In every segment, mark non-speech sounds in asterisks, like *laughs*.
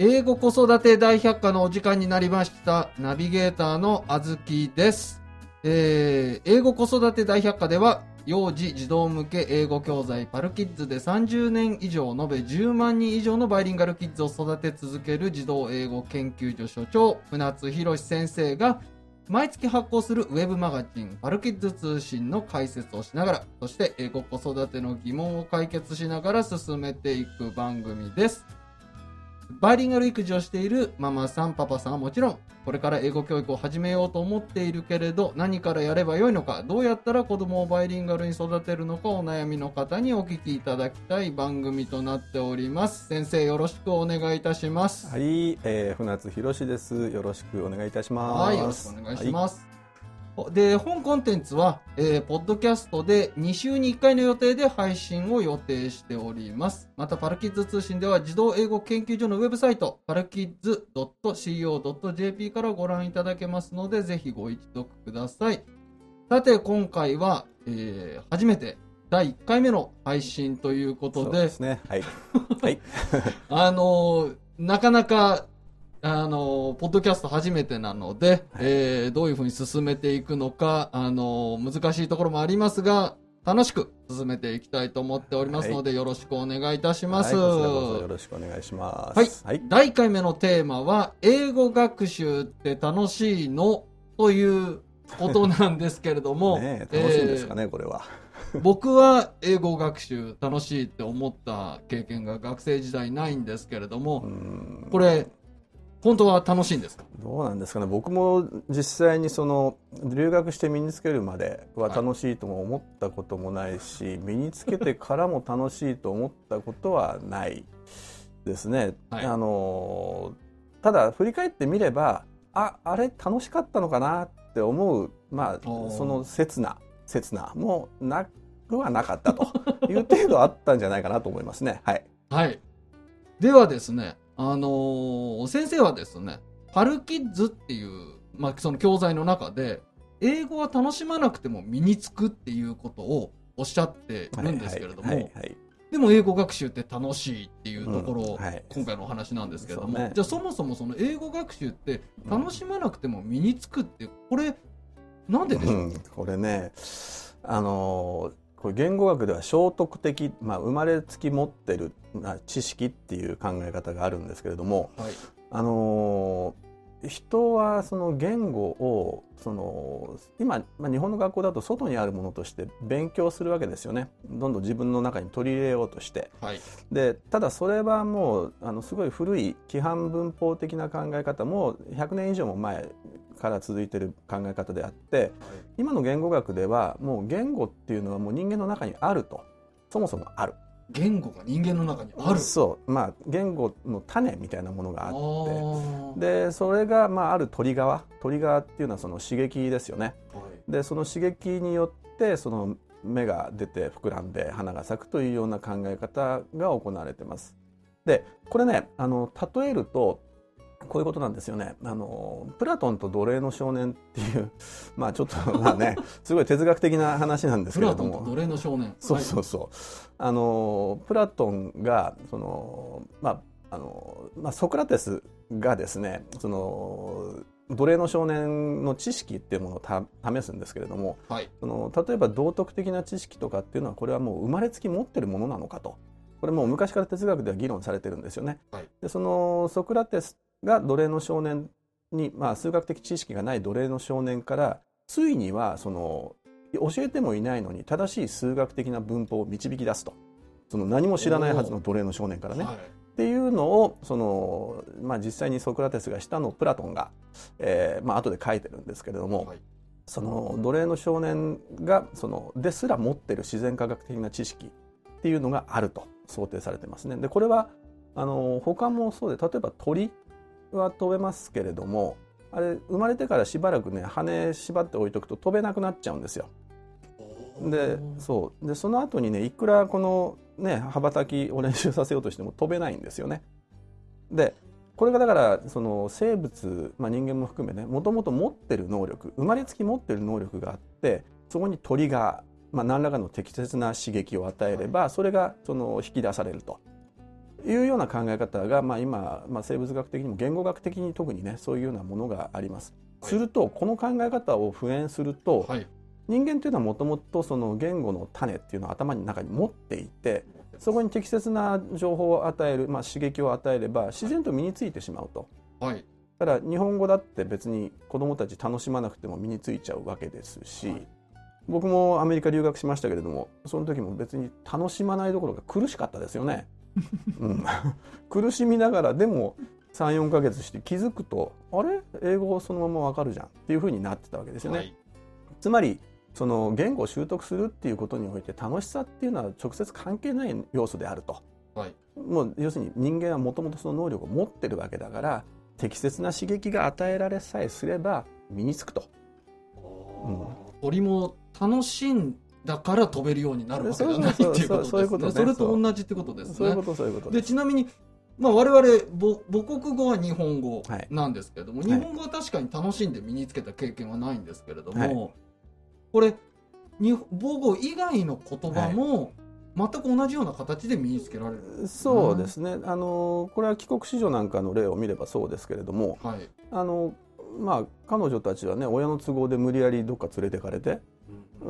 英語子育て大百科のお時間になりました。ナビゲーターのあずきです。えー、英語子育て大百科では、幼児児童向け英語教材パルキッズで30年以上、延べ10万人以上のバイリンガルキッズを育て続ける児童英語研究所所長、船津博先生が、毎月発行するウェブマガジン、パルキッズ通信の解説をしながら、そして英語子育ての疑問を解決しながら進めていく番組です。バイリンガル育児をしているママさん、パパさんはもちろん、これから英語教育を始めようと思っているけれど、何からやればよいのか、どうやったら子供をバイリンガルに育てるのかお悩みの方にお聞きいただきたい番組となっております。先生、よろしくお願いいたします。はい、えー、船津博史です。よろしくお願いいたします。はい、よろしくお願いします。で、本コンテンツは、えー、ポッドキャストで2週に1回の予定で配信を予定しております。また、パルキッズ通信では児童英語研究所のウェブサイト、パルキッズ .co.jp からご覧いただけますので、ぜひご一読ください。さて、今回は、えー、初めて第1回目の配信ということで、そうですね。はい。はい。*laughs* あのーなかなか、あのーポッドキャスト初めてなので、はいえーどういうふうに進めていくのか、あのー難しいところもありますが、楽しく進めていきたいと思っておりますので、よろしくお願いいたします。はい、よろしくお願いします。はいはい。第1回目のテーマは、英語学習って楽しいのということなんですけれども、*laughs* 楽しいんですかね、これは。僕は英語学習楽しいって思った経験が学生時代ないんですけれども、うんこれ、本当は楽しいんですか？どうなんですかね。僕も実際にその留学して身につけるまでは楽しいとも思ったこともないし、身につけてからも楽しいと思ったことはないですね。はいあのただ振り返ってみれば、ああれ楽しかったのかなって思うまあその刹那刹那もなくはなかったという程度あったんじゃないかなと思いますね。はい。はい。ではですね、あのー先生はですね、パルキッズっていう、まあ、その教材の中で、英語は楽しまなくても身につくっていうことをおっしゃっているんですけれども、でも英語学習って楽しいっていうところ、うんはい。今回のお話なんですけれども、ね。じゃあそもそもその英語学習って楽しまなくても身につくって、これ、なんででしょう、うん、これねあのーこれ言語学では聖徳的、まあ、生まれつき持ってる、まあ、知識っていう考え方があるんですけれどもはい。あのー人はその言語をその今、まあ、日本の学校だと外にあるものとして勉強するわけですよね。どんどん自分の中に取り入れようとして。はい。でただそれはもうあのすごい古い規範文法的な考え方も100年以上も前から続いてる考え方であって今の言語学ではもう言語っていうのはもう人間の中にあると。そもそもある言語が人間の中にある。そうまあ言語の種みたいなものがあってでそれが、まあ、あるトリガートリガーっていうのはその刺激ですよねはいでその刺激によってその芽が出て膨らんで花が咲くというような考え方が行われてますでこれねあの例えるとこういうことなんですよねあのプラトンと奴隷の少年っていう *laughs* まあちょっと *laughs* まあねすごい哲学的な話なんですプけれどもラトンと奴隷の少年。そうそうそう、あのプラトンがそのまああのまあソクラテスがですねその奴隷の少年の知識っていうものをた試すんですけれどもはい。はい。その例えば道徳的な知識とかっていうのはこれはもう生まれつき持ってるものなのかとこれもう昔から哲学では議論されてるんですよね。はいでそのソクラテスが奴隷の少年に、まあ、数学的知識がない奴隷の少年からついにはその教えてもいないのに正しい数学的な文法を導き出すとその何も知らないはずの奴隷の少年からね。はい。っていうのをその、まあ、実際にソクラテスがしたのをプラトンが、えーまあ後で書いてるんですけれども、はいその奴隷の少年がそのですら持ってる自然科学的な知識っていうのがあると想定されてますね。でこれはあの他もそうで例えば鳥は飛べますけれどもあれ生まれてからしばらくね羽縛って置いとくと飛べなくなっちゃうんですよ。でそうでその後にねいくらこのね羽ばたきを練習させようとしても飛べないんですよね。でこれがだからその生物、まあ、人間も含めねもともと持ってる能力生まれつき持ってる能力があってそこに鳥が、まあ、何らかの適切な刺激を与えればそれがその引き出されるというような考え方が、まあ、今、まあ、生物学的にも言語学的に特にねそういうようなものがあります。はいするとこの考え方を普遍すると、はい人間というのはもともとその言語の種っていうのを頭の中に持っていてそこに適切な情報を与える、まあ、刺激を与えれば自然と身についてしまうと。はいただ日本語だって別に子どもたち楽しまなくても身についちゃうわけですし、はい僕もアメリカ留学しましたけれどもその時も別に楽しまないどころか苦しかったですよね。うん、苦しみながらでも34ヶ月して気づくとあれ？英語そのままわかるじゃんっていう風になってたわけですよね。はいつまりその言語を習得するっていうことにおいて楽しさっていうのは直接関係ない要素であると。はいもう要するに人間はもともとその能力を持ってるわけだから適切な刺激が与えられさえすれば身につくと。うん鳥も楽しんだから飛べるようになるわけじゃないっていうことですね。それと同じってことですねで。ちなみに、まあ、我々母母国語は日本語はいなんですけれども、い日本語は確かに楽しんで身につけた経験はないんですけれども、はいこれに母語以外の言葉も全く同じような形で身につけられる、そうですね。あのこれは帰国子女なんかの例を見ればそうですけれども、はいあのまあ彼女たちはね親の都合で無理やりどっか連れてかれて。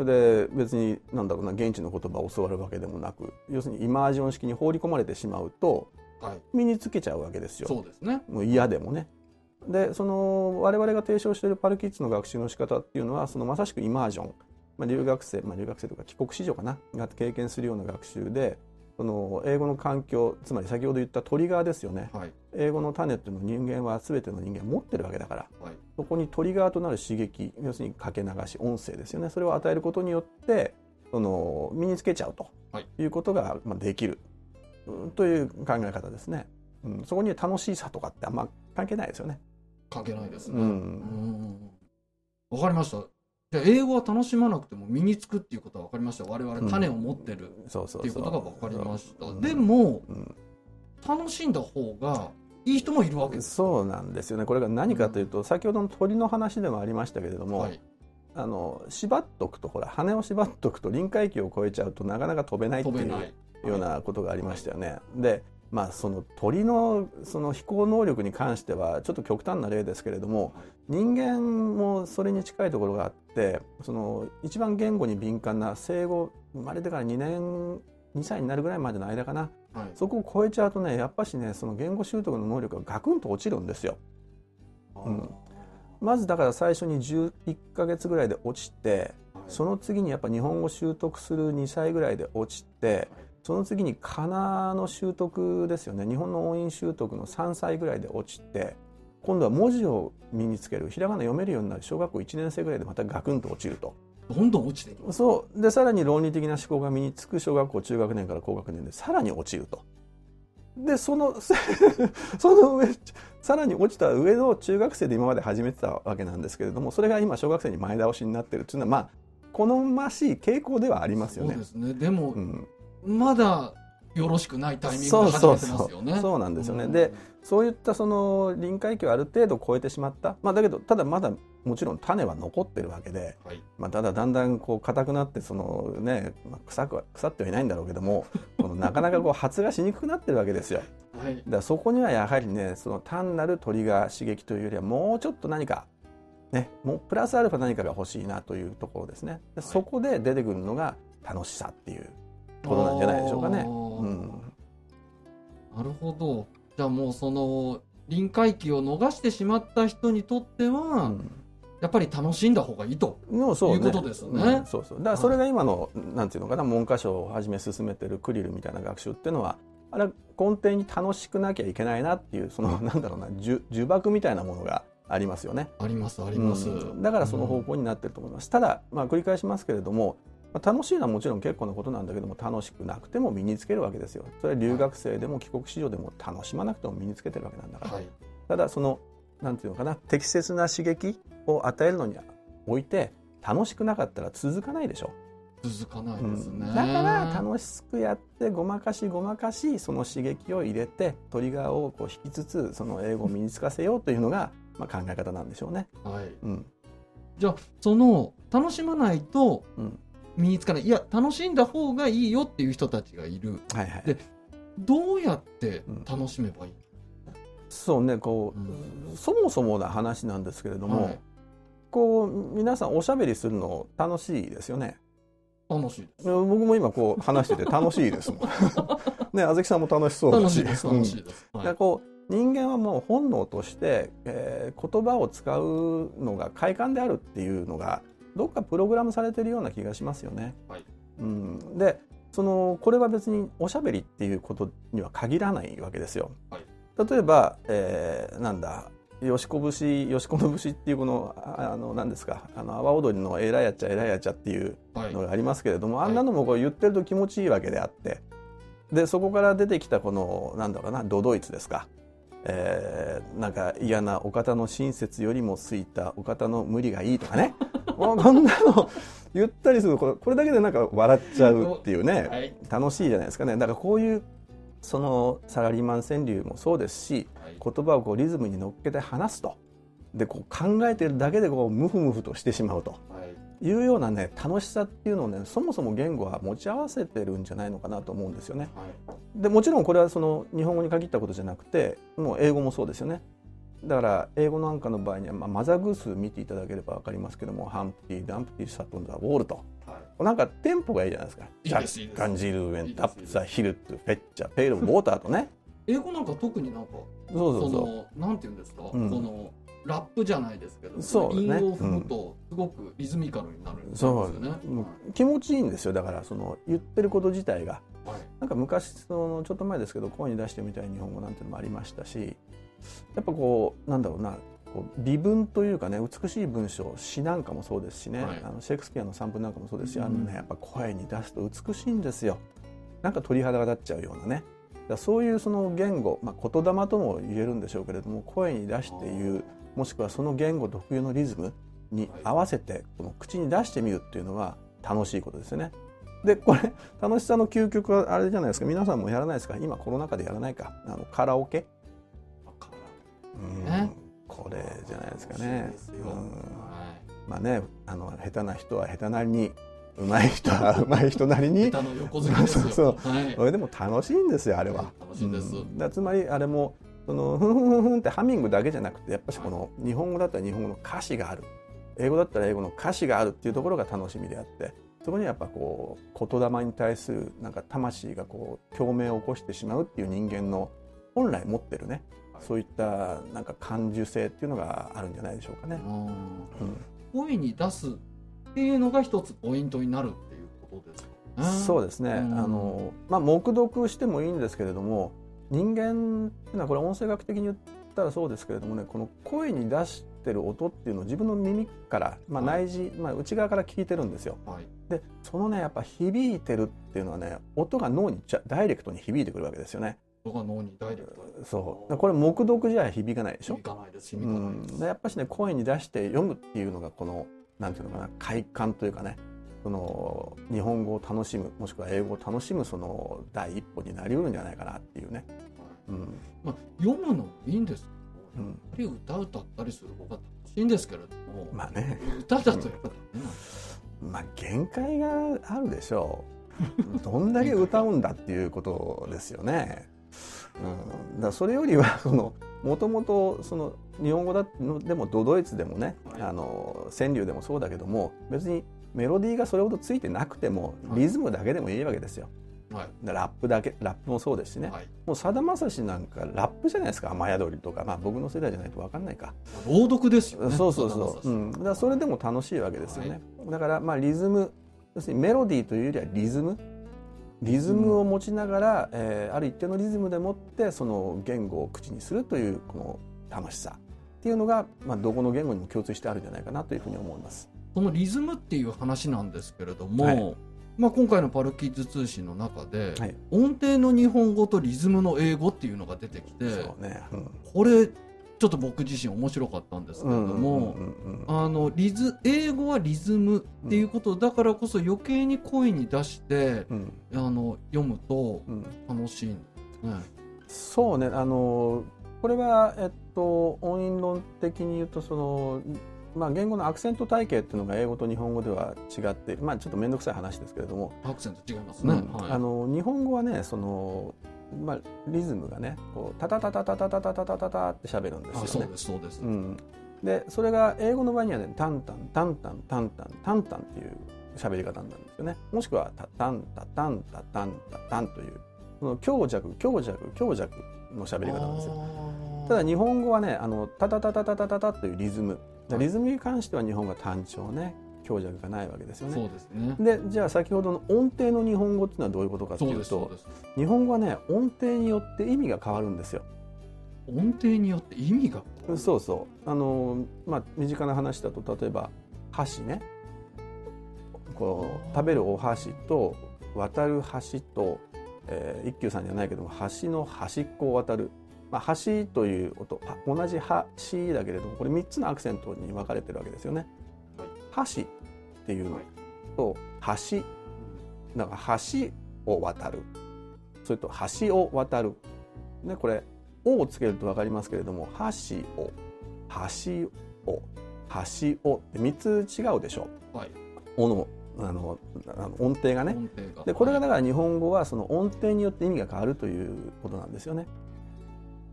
で別になんだろうな現地の言葉を教わるわけでもなく要するにイマージョン式に放り込まれてしまうとはい、身につけちゃうわけですよ。そうですね。もう嫌でもね。でその我々が提唱しているパルキッズの学習の仕方っていうのはそのまさしくイマージョン、まあ、留学生、まあ、留学生とか帰国子女かなが経験するような学習でその英語の環境つまり先ほど言ったトリガーですよね。はい。英語の種っていうのを人間は全ての人間持ってるわけだから。はい。そこにトリガーとなる刺激要するにかけ流し音声ですよね。それを与えることによってその身につけちゃうとはい。いうことがまあできる。うんという考え方ですね。うん、そこに楽しさとかってあんま関係ないですよね。関係ないですね。うん。うん。わかりました。じゃあ英語は楽しまなくても身につくっていうことは分かりました。我々種を持ってるそうっていうことが分かりました。うんでもうん楽しんだ方がいい人もいるわけです。そうなんですよねこれが何かというと、先ほどの鳥の話でもありましたけれども、はい。あの縛っとくとほら羽を縛っとくと臨界期を超えちゃうとなかなか飛べないっていう。ようなことがありましたよね。でまあその鳥のその飛行能力に関してはちょっと極端な例ですけれども人間もそれに近いところがあってその一番言語に敏感な生後生まれてから2年2歳になるぐらいまでの間かな。はい。そこを超えちゃうとねやっぱしねその言語習得の能力がガクンと落ちるんですよ。うん。まずだから最初に11ヶ月ぐらいで落ちてその次にやっぱ日本語習得する2歳ぐらいで落ちてその次に仮名の習得ですよね日本の音韻習得の3歳ぐらいで落ちて今度は文字を身につけるひらがな読めるようになる小学校1年生ぐらいでまたガクンと落ちるとどんどん落ちていきます。そうでさらに論理的な思考が身につく小学校中学年から高学年でさらに落ちるとでその *laughs* その上さらに落ちた上の中学生で今まで始めてたわけなんですけれどもそれが今小学生に前倒しになってるっていうのはまあ好ましい傾向ではありますよねそうで。すね。でもう、んまだよろしくないタイミングで始めてますよね。そうなんですよね。うんでそういったその臨界期をある程度超えてしまった、まあ、だけどただまだもちろん種は残ってるわけで、はい。まあ、ただだんだんこう硬くなってその、ねまあ、臭くは腐ってはいないんだろうけども *laughs* このなかなかこう発芽しにくくなってるわけですよ。はい。だからそこにはやはりねその単なるトリガー刺激というよりはもうちょっと何か、ね、もうプラスアルファ何かが欲しいなというところですね。でそこで出てくるのが楽しさっていうことなんじゃないでしょうかね。なるほど。じゃあもうその臨界期を逃してしまった人にとっては、やっぱり楽しんだ方がいいと。もうそう、ね、いうことですねうんそうそうだからそれが今の、なんていうのかな文科省をはじめ進めてるクリルみたいな学習っていうのはあれは根底に楽しくなきゃいけないなっていうその *laughs* なんだろうな呪呪縛みたいなものがありますよね。ありますあります。うんだからその方向になってると思います。ただ、まあ、繰り返しますけれども、まあ楽しいのはもちろん結構なことなんだけども楽しくなくても身につけるわけですよ。それは留学生でも帰国子女でも楽しまなくても身につけてるわけなんだから。はい。ただそのなんていうのかな適切な刺激を与えるのにおいて楽しくなかったら続かないでしょ。続かないですね。うんだから楽しくやってごまかしごまかしその刺激を入れてトリガーをこう引きつつその英語を身につかせようというのが、まあ、考え方なんでしょうね。はい。うんじゃあその楽しまないとうん身につかない。いや楽しんだ方がいいよっていう人たちがいる。はいはい。でどうやって楽しめばいい、そうねこう、うん。そもそもな話なんですけれども、はい。こう皆さんおしゃべりするの楽しいですよね。楽しいです。僕も今こう話してて楽しいですもん。*laughs* ねあずきさんも楽しそうだし。楽しいです楽しいです、はい。うんでこう人間はもう本能として、えー言葉を使うのが快感であるっていうのがどっかプログラムされてるような気がしますよね。はい。うん、でそのこれは別におしゃべりっていうことには限らないわけですよ。はい。例えば、えーなんだよしこ節よしこの節っていうこのああの何ですかあの阿波踊りの「えらいやっちゃえらいやっちゃ」っていうはい。のがありますけれども、はい。あんなのもこう言ってると気持ちいいわけであってでそこから出てきたこのなんだろうなドドイツですか、えーなんか嫌なお方の親切よりもすいたお方の無理がいいとかねこんなの言ったりするとこれだけでなんか笑っちゃうっていうね、はい楽しいじゃないですかねだからこういうそのサラリーマン川柳もそうですしはい言葉をこうリズムに乗っけて話すとでこう考えてるだけでこうムフムフとしてしまうと。はいいうようなね楽しさっていうのをねそもそも言語は持ち合わせてるんじゃないのかなと思うんですよね。はいでもちろんこれはその日本語に限ったことじゃなくてもう英語もそうですよね。だから英語なんかの場合には、まあ、マザーグース見ていただければ分かりますけどもハンプティ・ダンプティ・サトン・ザ・ウォールと。はい。なんかテンポがいいじゃないですか。ジャッカンジル・ウェン・タップ・ザ・ヒルトゥ・フェッチャ・ペイル・ウォーターとね。英語なんか特になんかそそうそう。そう。のなんていうんですか、うん。このラップじゃないですけどそうね。韻を踏むとすごくリズミカルになるんですそうよね、う。ん気持ちいいんですよ。だからその言ってること自体が。はい。なんか昔そのちょっと前ですけど声に出してみたい日本語なんてのもありましたしやっぱこうなんだろうなこう微文というかね美しい文章詩なんかもそうですしね、はい。あのシェイクスピアの散文なんかもそうですし、あのうんねやっぱ声に出すと美しいんですよ。なんか鳥肌が立っちゃうようなね。だそういうその言語、まあ、言霊とも言えるんでしょうけれども声に出して言うもしくはその言語特有のリズムに合わせてこの口に出してみるっていうのは楽しいことですよね。でこれ楽しさの究極はあれじゃないですか。皆さんもやらないですか。今コロナ禍でやらないか。あのカラオケ、うんね。これじゃないですかね。まあねあの下手な人は下手なりに上手い人は *laughs* 上手い人なりい、にそうそうはい。それでも楽しいんですよあれは。楽しいです、うん。つまりあれもそのふんふんふんふんってハミングだけじゃなくてやっぱしこの日本語だったら日本語の歌詞がある。英語だったら英語の歌詞があるっていうところが楽しみであってそこにやっぱこう言霊に対するなんか魂がこう共鳴を起こしてしまうっていう人間の本来持ってるねそういったなんか感受性っていうのがあるんじゃないでしょうかね。声に出すっていうのが一つポイントになるっていうことですかね。そうですね、うん。あのまあ、黙読してもいいんですけれども人間っていうのはこれ音声学的に言ったらそうですけれどもねこの声に出してる音っていうのを自分の耳から、まあ、はい。内耳、まあ、内側から聞いてるんですよ。はい。でそのねやっぱ響いてるっていうのはね音が脳にじゃダイレクトに響いてくるわけですよね人が脳にダイレクトに。そう。これ黙読じゃ響かないでしょ？響かないですう響かないんです、でやっぱしね声に出して読むっていうのがこのなんていうのかな快感というかねその日本語を楽しむもしくは英語を楽しむその第一歩になりうるんじゃないかなっていうね。うん。まあ、読むのもいいんですけど、うん。やっぱり歌歌ったりする方が楽しいんですけれども、まあね、歌だとやっぱダメなんですまあ限界があるでしょう。どんだけ歌うんだっていうことですよね。うん、だそれよりは *laughs* そのもともとその日本語だのでもドドイツでもね、はい。あの川柳でもそうだけども別にメロディーがそれほどついてなくてもはい。リズムだけでもいいわけですよ。はい。でラップだけラップもそうですしね、はい、もうさだまさしなんかラップじゃないですか雨宿りとか。まあ僕の世代じゃないと分かんないか、朗読ですよね。そうそうそう、うん、だそれでも楽しいわけですよね、だからまあリズム要するにメロディーというよりはリズムリズムを持ちながら、えーある一定のリズムでもってその言語を口にするというこの楽しさっていうのが、まあ、どこの言語にも共通してあるんじゃないかなというふうに思います。そのリズムっていう話なんですけれども、はい。まあ、今回のパルキッズ通信の中で、はい。音程の日本語とリズムの英語っていうのが出てきてね、うん。これちょっと僕自身面白かったんですけれども、あのリズ英語はリズムっていうことだからこそ余計に声に出して、うん。あの読むとうん。楽しいんですね。そうね。あのこれは、えっと、音韻論的に言うとその、まあ、言語のアクセント体系っていうのが英語と日本語では違ってまあ、ちょっと面倒くさい話ですけれども、アクセント違いますね。うん。はい、あの日本語はねそのまあ、リズムがねこうタタタタタタタタタタタタって喋るんですよね。あそうですそうです、うん、でそれが英語の場合にはねタンタンタンタンタンタンタンタンっていう喋り方になるんですよね。もしくはタタンタタンタタンタタンというその強弱強弱強弱の喋り方なんですよ。ただ日本語はねあのタタタタタタタタというリズムはいリズムに関しては日本語は単調ね強弱がないわけですよそうね。ですね。でじゃあ先ほどの音程の日本語っていうのはどういうことかっていうと日本語はね音程によって意味が変わるんですよ。音程によって意味がそうそう。あのまあ身近な話だと例えば箸ね。こう食べるお箸と渡る橋と、えー一休さんじゃないけども橋の端っこを渡る、まあ、橋という音は同じ橋だけれどもこれ3つのアクセントに分かれてるわけですよね。橋っていうの。はい。と橋だから橋を渡る。それと橋を渡る。ねこれ「お」をつけると分かりますけれども「橋を」「橋を」「橋を」って3つ違うでしょ。はい「お」のあの音程がね。でこれがはいだから日本語はその音程によって意味が変わるということなんですよね。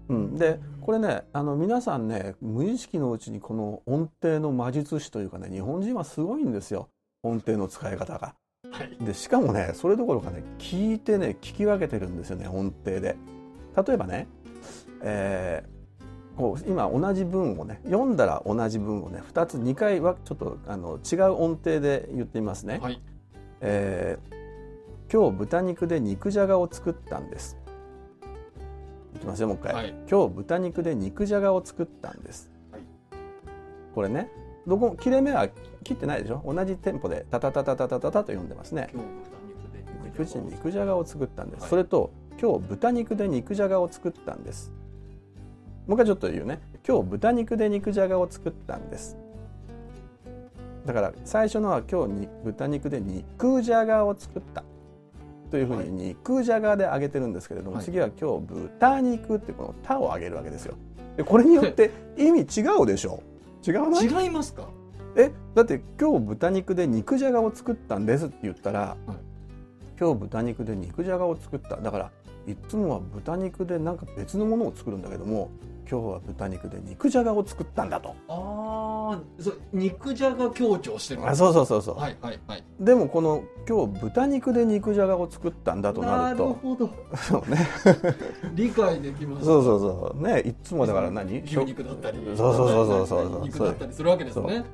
うん、でこれねあの皆さんね無意識のうちにこの音程の魔術師というかね日本人はすごいんですよ音程の使い方が。はいでしかもねそれどころかね聞いてね聞き分けてるんですよね音程で。例えばね、えーこう今同じ文をね読んだら同じ文をね2つ2回はちょっとあの違う音程で言ってみますね。はいえー今日豚肉で肉じゃがを作ったんです。いきますよもう一回、はい、今日豚肉で肉じゃがを作ったんです、はい、これねどこ切れ目は切ってないでしょ？同じテンポでタタタタタタタと読んでますね。今日肉じゃがを作ったんです、はい、それと今日豚肉で肉じゃがを作ったんです。もう一回ちょっと言うね。今日豚肉で肉じゃがを作ったんです。だから最初のは今日に豚肉で肉じゃがを作った。というふうに肉じゃがで揚げてるんですけれども、はい。次は今日豚肉ってこの「た」を揚げるわけですよ。でこれによって意味違うでしょ違わない？違いますか？えだって今日豚肉で肉じゃがを作ったんですって言ったら、今日豚肉で肉じゃがを作った。だからいつもは豚肉でなんか別のものを作るんだけども今日は豚肉で肉じゃがを作ったんだとああそう肉じゃが強調してるあそうそうそうそう、はいはいはい。でもこの今日豚肉で肉じゃがを作ったんだとなると。ほど。*laughs* そうね。理解できます。そうそうそうねいつもだから何？牛肉だったり。そうそうそうそうそうそう。肉だったりするわけですね。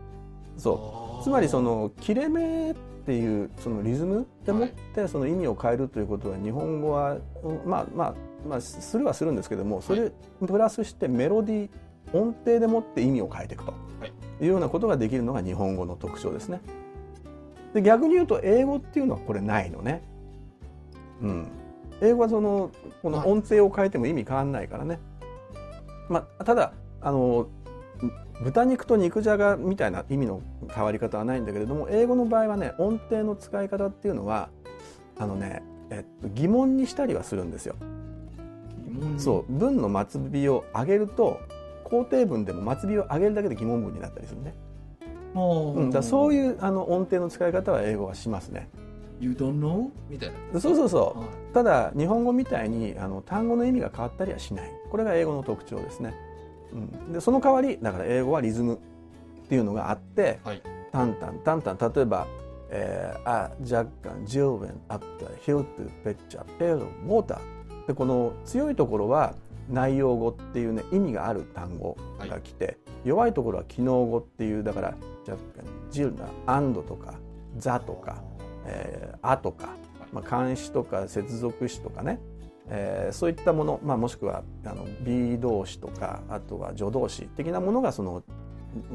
そう。う。つまりその切れ目っていうそのリズムでもってその意味を変えるということは日本語はうんまあまあまあするはするんですけどもそれプラスしてメロディー音程でもって意味を変えていくとはいいうようなことができるのが日本語の特徴ですね。で逆に言うと英語っていうのはこれないのね。うん、英語はそのこの音程を変えても意味変わんないからね。まあ、ただあの豚肉と肉じゃがみたいな意味の変わり方はないんだけれども英語の場合はね音程の使い方っていうのはあのね、えっと、疑問にしたりはするんですよ。疑問にそう文の末尾を上げると肯定文でも末尾を上げるだけで疑問文になったりするね。もうん、だそうういうあの音程の使い方は英語はしますね。You don't know? みたいなそうそうそう。はいただ日本語みたいにあの単語の意味が変わったりはしない。これが英語の特徴ですね。うん、でその代わりだから英語はリズムっていうのがあって、はいタンタンタンタン例えば、えー、あ若干 Jill went up the hill to fetch a pail of water でこの強いところは内容語っていうね意味がある単語が来て、弱いところは機能語っていうだから若干 Jill な and とか the とか、えー、あとか、まあ、漢詞とか接続詞とかね、えーそういったもの、まあ、もしくはあの B 動詞とかあとは助動詞的なものがその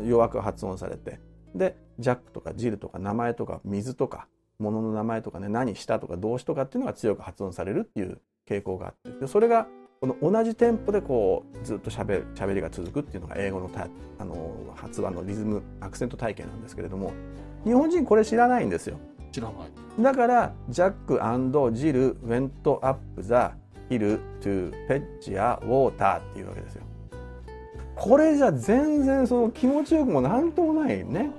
弱く発音されてでジャックとかジルとか名前とか水とか物の名前とかね何したとか動詞とかっていうのが強く発音されるっていう傾向があってでそれがこの同じテンポでこうずっとしゃべる喋りが続くっていうのが英語のたあの発話のリズムアクセント体系なんですけれども日本人これ知らないんですよ。知らないだからジャックジル went up the hill to fetch a water っていうわけですよ。これじゃ全然その気持ちよくもなんともないね。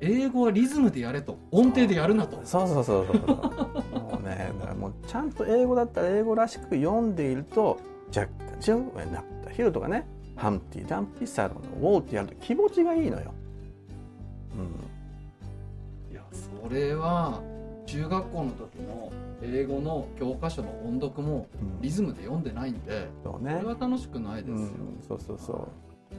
英語はリズムでやれと音程でやるなとそうそうそうそうそう。もうね、だからももちゃんと英語だったら英語らしく読んでいるとジャックジョンウェンナッタヒルとかねハンティダンティサロンウォーってやると気持ちがいいのよ。いやそれは中学校の時の英語の教科書の音読もうん。リズムで読んでないんで、そうね。それは楽しくないです。よ、うん、そうそうそう。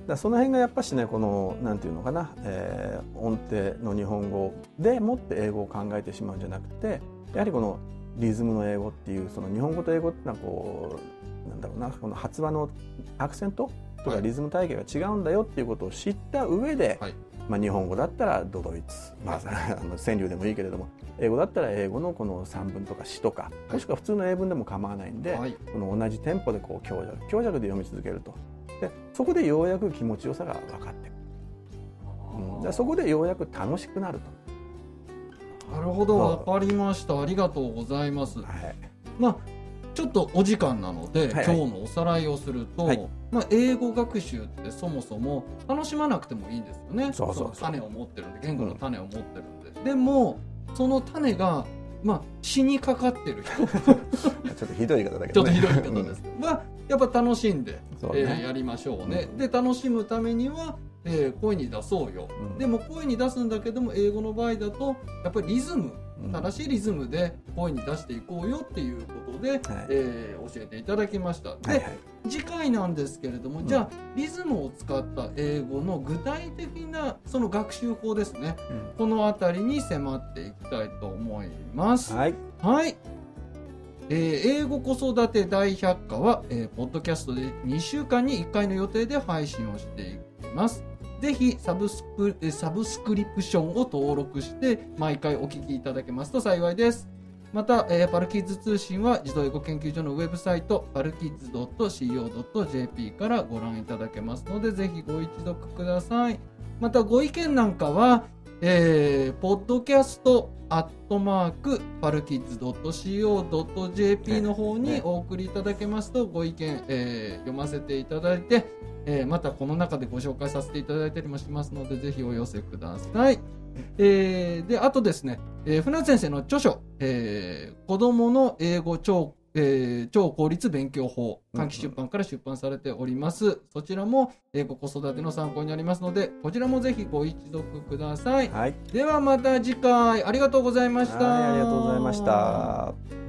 だその辺がやっぱしねこのなんていうのかな、えー音程の日本語でもって英語を考えてしまうんじゃなくてやはりこのリズムの英語っていうその日本語と英語ってのはこうなんだろうなこの発話のアクセントとはい。かリズム体系が違うんだよっていうことを知った上で、はい。まあ、日本語だったらドドイツ、まあ、あの川柳でもいいけれども英語だったら英語のこの散文とか詩とかもしくは普通の英文でも構わないんで、はい。この同じテンポでこう強弱強弱で読み続けると。でそこでようやく気持ちよさが分かってくる、うん、でそこでようやく楽しくなるなるほど。わかりました。ありがとうございます。と、はい、まあちょっとお時間なので、はいはい。今日のおさらいをすると、はい。まあ、英語学習ってそもそも楽しまなくてもいいんですよね。そうそうそう。の種を持ってるんで言語の種を持ってるんで、でもその種が、まあ、死にかかってる人。*laughs* ちょっとひどい言い方だけど、ね、ちょっとひどい言い方です。けど、まあ、やっぱ楽しんで、ね。えーやりましょうね、うん。で楽しむためには、えー声に出そうよ、うん。でも声に出すんだけども英語の場合だとやっぱりリズムうん。正しいリズムで声に出していこうよっていうことで、えー教えていただきました。で、はいはい。次回なんですけれども、うん。じゃあリズムを使った英語の具体的なその学習法ですね。この辺りに迫っていきたいと思います。はい。はい。えー英語子育て大百科は、えーポッドキャストで2週間に1回の予定で配信をしていきます。ぜひサブスク、サブスクリプションを登録して毎回お聞きいただけますと幸いです。また、えーパルキッズ通信は児童英語研究所のウェブサイトパルキッズ .co.jp からご覧いただけますのでぜひご一読ください。またご意見なんかは、えー、ポッドキャストアットマークパルキッズ .co.jp の方にねお送りいただけますとご意見、えー読ませていただいて、えーまたこの中でご紹介させていただいたりもしますのでぜひお寄せください。えーであとですね、えー船津先生の著書、えー子供の英語超えー超効率勉強法うん。うん換気出版から出版されております、そちらも英語子育ての参考になりますのでこちらもぜひご一読ください。はい、ではまた次回。ありがとうございました。はいありがとうございました。